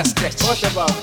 a stretch. About?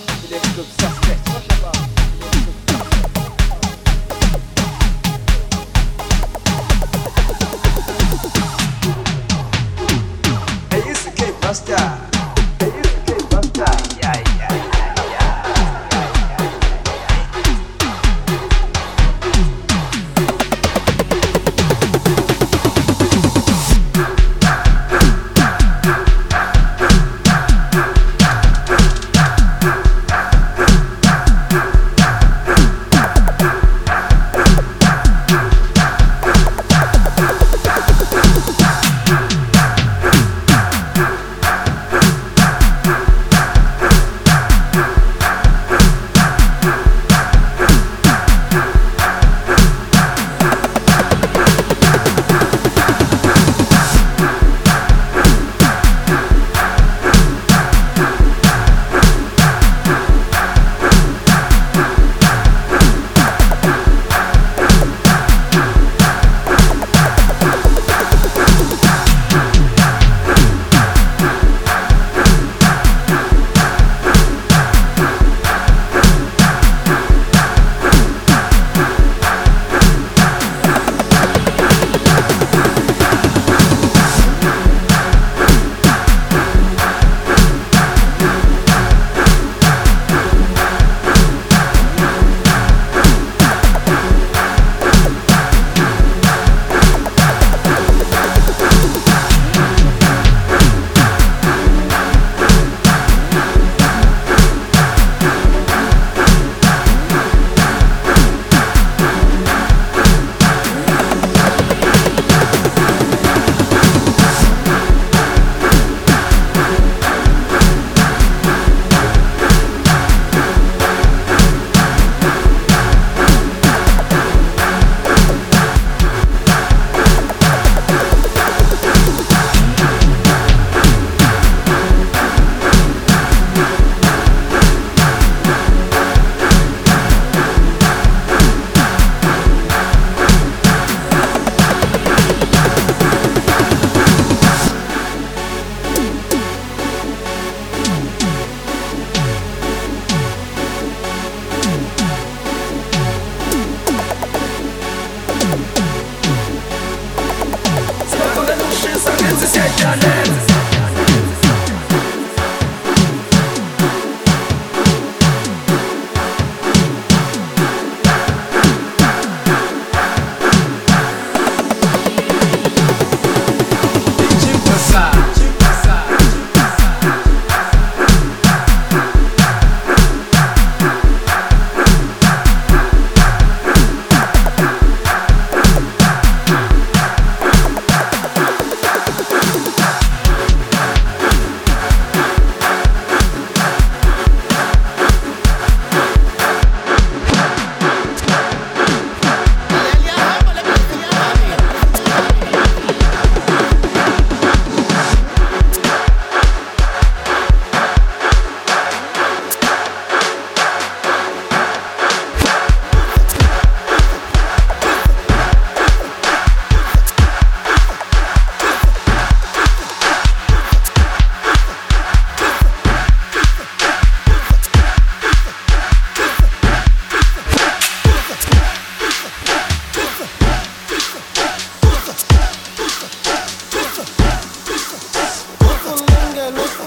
What's a lingo? What's a